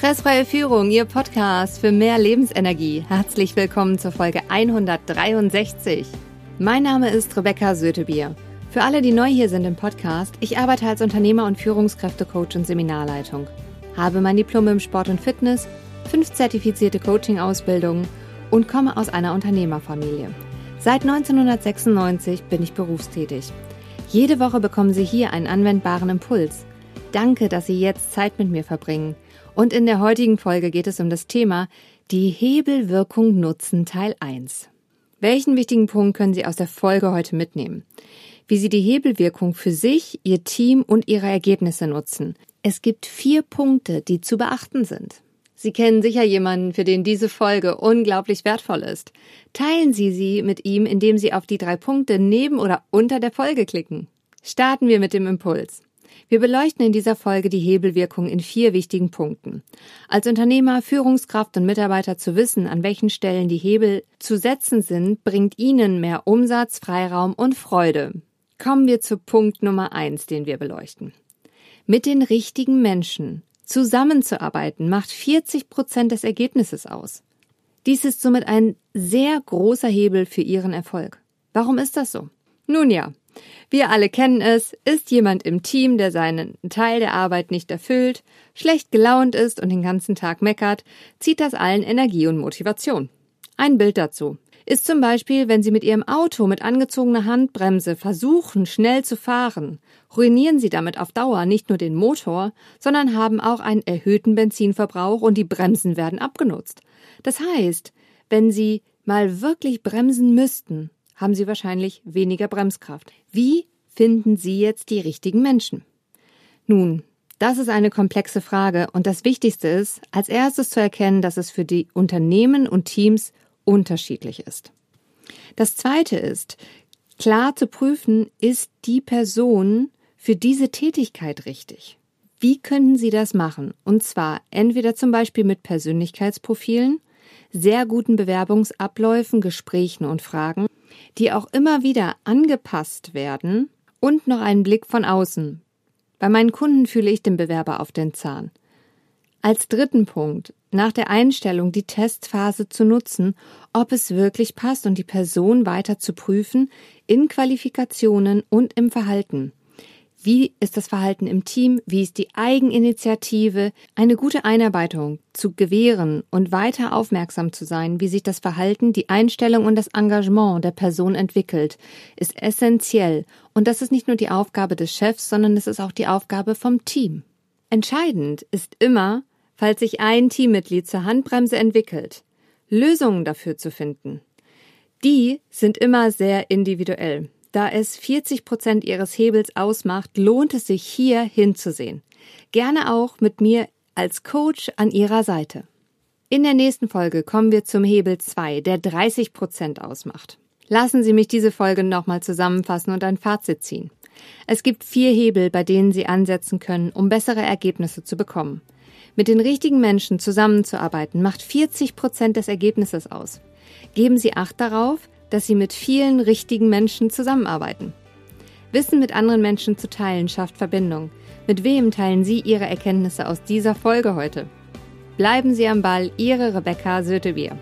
Stressfreie Führung, Ihr Podcast für mehr Lebensenergie. Herzlich willkommen zur Folge 163. Mein Name ist Rebecca Sötebier. Für alle, die neu hier sind im Podcast, ich arbeite als Unternehmer und Führungskräftecoach und Seminarleitung. Habe mein Diplom im Sport und Fitness, fünf zertifizierte Coaching-Ausbildungen und komme aus einer Unternehmerfamilie. Seit 1996 bin ich berufstätig. Jede Woche bekommen Sie hier einen anwendbaren Impuls. Danke, dass Sie jetzt Zeit mit mir verbringen. Und in der heutigen Folge geht es um das Thema die Hebelwirkung nutzen Teil 1. Welchen wichtigen Punkt können Sie aus der Folge heute mitnehmen? Wie Sie die Hebelwirkung für sich, Ihr Team und Ihre Ergebnisse nutzen. Es gibt vier Punkte, die zu beachten sind. Sie kennen sicher jemanden, für den diese Folge unglaublich wertvoll ist. Teilen Sie sie mit ihm, indem Sie auf die drei Punkte neben oder unter der Folge klicken. Starten wir mit dem Impuls. Wir beleuchten in dieser Folge die Hebelwirkung in vier wichtigen Punkten. Als Unternehmer, Führungskraft und Mitarbeiter zu wissen, an welchen Stellen die Hebel zu setzen sind, bringt Ihnen mehr Umsatz, Freiraum und Freude. Kommen wir zu Punkt Nummer eins, den wir beleuchten. Mit den richtigen Menschen zusammenzuarbeiten macht 40 Prozent des Ergebnisses aus. Dies ist somit ein sehr großer Hebel für Ihren Erfolg. Warum ist das so? Nun ja, wir alle kennen es, ist jemand im Team, der seinen Teil der Arbeit nicht erfüllt, schlecht gelaunt ist und den ganzen Tag meckert, zieht das allen Energie und Motivation. Ein Bild dazu ist zum Beispiel, wenn Sie mit Ihrem Auto mit angezogener Handbremse versuchen, schnell zu fahren, ruinieren Sie damit auf Dauer nicht nur den Motor, sondern haben auch einen erhöhten Benzinverbrauch und die Bremsen werden abgenutzt. Das heißt, wenn Sie mal wirklich bremsen müssten, haben Sie wahrscheinlich weniger Bremskraft. Wie finden Sie jetzt die richtigen Menschen? Nun, das ist eine komplexe Frage und das Wichtigste ist, als erstes zu erkennen, dass es für die Unternehmen und Teams unterschiedlich ist. Das zweite ist, klar zu prüfen, ist die Person für diese Tätigkeit richtig? Wie könnten Sie das machen? Und zwar entweder zum Beispiel mit Persönlichkeitsprofilen, sehr guten Bewerbungsabläufen, Gesprächen und Fragen die auch immer wieder angepasst werden und noch einen Blick von außen. Bei meinen Kunden fühle ich den Bewerber auf den Zahn. Als dritten Punkt, nach der Einstellung die Testphase zu nutzen, ob es wirklich passt und die Person weiter zu prüfen in Qualifikationen und im Verhalten. Wie ist das Verhalten im Team? Wie ist die Eigeninitiative? Eine gute Einarbeitung zu gewähren und weiter aufmerksam zu sein, wie sich das Verhalten, die Einstellung und das Engagement der Person entwickelt, ist essentiell. Und das ist nicht nur die Aufgabe des Chefs, sondern es ist auch die Aufgabe vom Team. Entscheidend ist immer, falls sich ein Teammitglied zur Handbremse entwickelt, Lösungen dafür zu finden. Die sind immer sehr individuell. Da es 40 Prozent Ihres Hebels ausmacht, lohnt es sich hier hinzusehen. Gerne auch mit mir als Coach an Ihrer Seite. In der nächsten Folge kommen wir zum Hebel 2, der 30 Prozent ausmacht. Lassen Sie mich diese Folge nochmal zusammenfassen und ein Fazit ziehen. Es gibt vier Hebel, bei denen Sie ansetzen können, um bessere Ergebnisse zu bekommen. Mit den richtigen Menschen zusammenzuarbeiten macht 40 Prozent des Ergebnisses aus. Geben Sie Acht darauf, dass sie mit vielen richtigen Menschen zusammenarbeiten. Wissen mit anderen Menschen zu teilen schafft Verbindung. Mit wem teilen Sie Ihre Erkenntnisse aus dieser Folge heute? Bleiben Sie am Ball, Ihre Rebecca Sötebier.